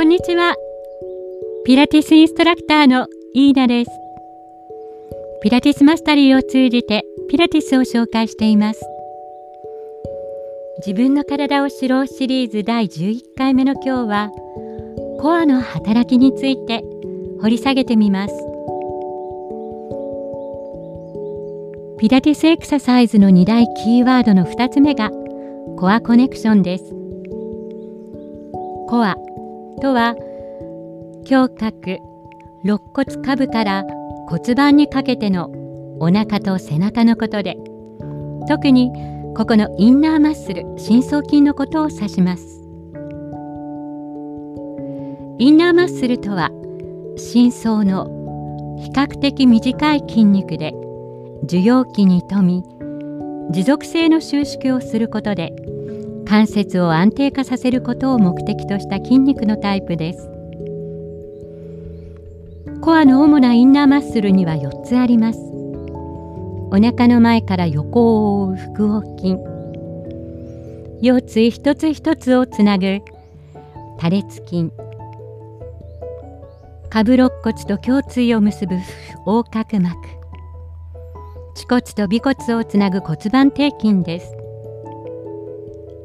こんにちは。ピラティスインストラクターのイーナです。ピラティスマスタリーを通じてピラティスを紹介しています。自分の体を知ろうシリーズ第11回目の今日はコアの働きについて掘り下げてみます。ピラティスエクササイズの2大キーワードの2つ目がコアコネクションです。コアとは胸郭肋骨下部から骨盤にかけてのお腹と背中のことで特にここのインナーマッスル深層筋のことを指します。インナーマッスルとは深層の比較的短い筋肉で受容器に富み持続性の収縮をすることで関節を安定化させることを目的とした筋肉のタイプです。コアの主なインナーマッスルには4つあります。お腹の前から横を覆う腹横筋腰椎一つ一つをつなぐ多裂筋下部肋骨と胸椎を結ぶ横隔膜恥骨と尾骨をつなぐ骨盤底筋です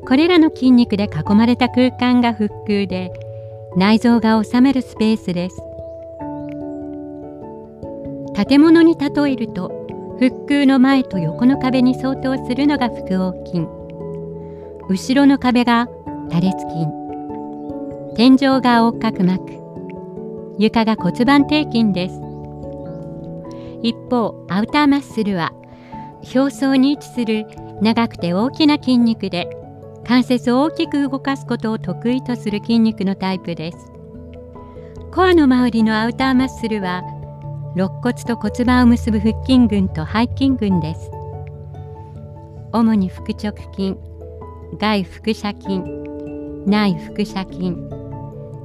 これらの筋肉で囲まれた空間が腹腔で内臓が収めるスペースです。建物に例えると腹腔の前と横の壁に相当するのが腹横筋。後ろの壁が多裂筋。天井が横隔膜。床が骨盤底筋です。一方アウターマッスルは表層に位置する長くて大きな筋肉で関節を大きく動かすことを得意とする筋肉のタイプです。コアの周りのアウターマッスルは肋骨と骨盤を結ぶ腹筋群と背筋群です。主に腹直筋、外腹斜筋、内腹斜筋、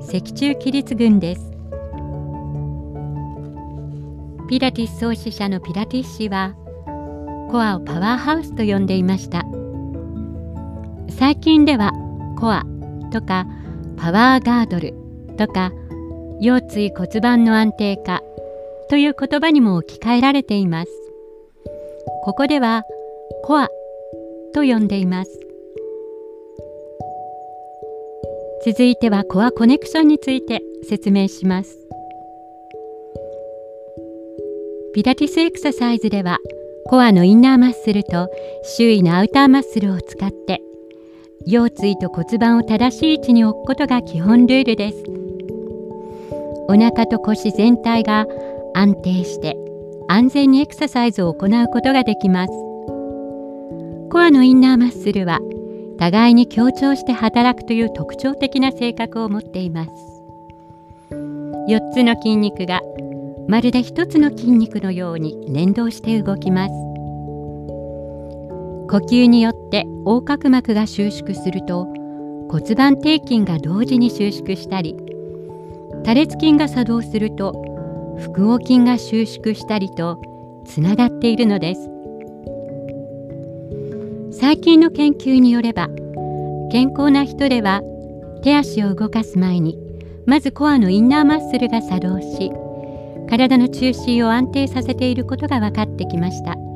脊柱起立群です。ピラティス創始者のピラティッシはコアをパワーハウスと呼んでいました。最近ではコアとかパワーガードルとか腰椎骨盤の安定化という言葉にも置き換えられています。ここではコアと呼んでいます。続いてはコアコネクションについて説明します。ピラティスエクササイズではコアのインナーマッスルと周囲のアウターマッスルを使って腰椎と骨盤を正しい位置に置くことが基本ルールです。お腹と腰全体が安定して安全にエクササイズを行うことができます。コアのインナーマッスルは互いに協調して働くという特徴的な性格を持っています。4つの筋肉がまるで1つの筋肉のように連動して動きます。呼吸によって横隔膜が収縮すると骨盤底筋が同時に収縮したり多裂筋が作動すると腹横筋が収縮したりとつながっているのです最近の研究によれば健康な人では手足を動かす前にまずコアのインナーマッスルが作動し体の中心を安定させていることが分かってきました。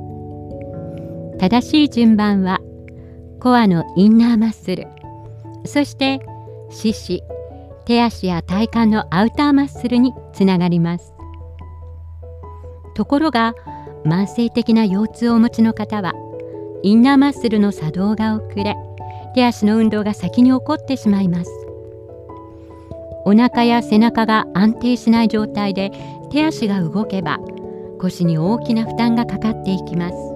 正しい順番はコアのインナーマッスル。そして四肢手足や体幹のアウターマッスルにつながります。ところが慢性的な腰痛をお持ちの方はインナーマッスルの作動が遅れ手足の運動が先に起こってしまいます。お腹や背中が安定しない状態で手足が動けば腰に大きな負担がかかっていきます。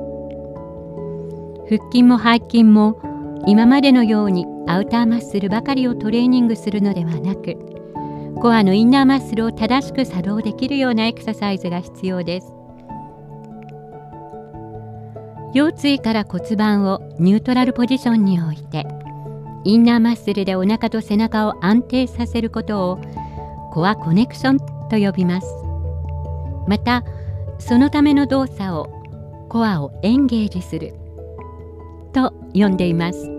腹筋も背筋も今までのようにアウターマッスルばかりをトレーニングするのではなくコアのインナーマッスルを正しく作動できるようなエクササイズが必要です。腰椎から骨盤をニュートラルポジションに置いてインナーマッスルでお腹と背中を安定させることをコアコネクションと呼びます。またそのための動作をコアをエンゲージする。と呼んでいます。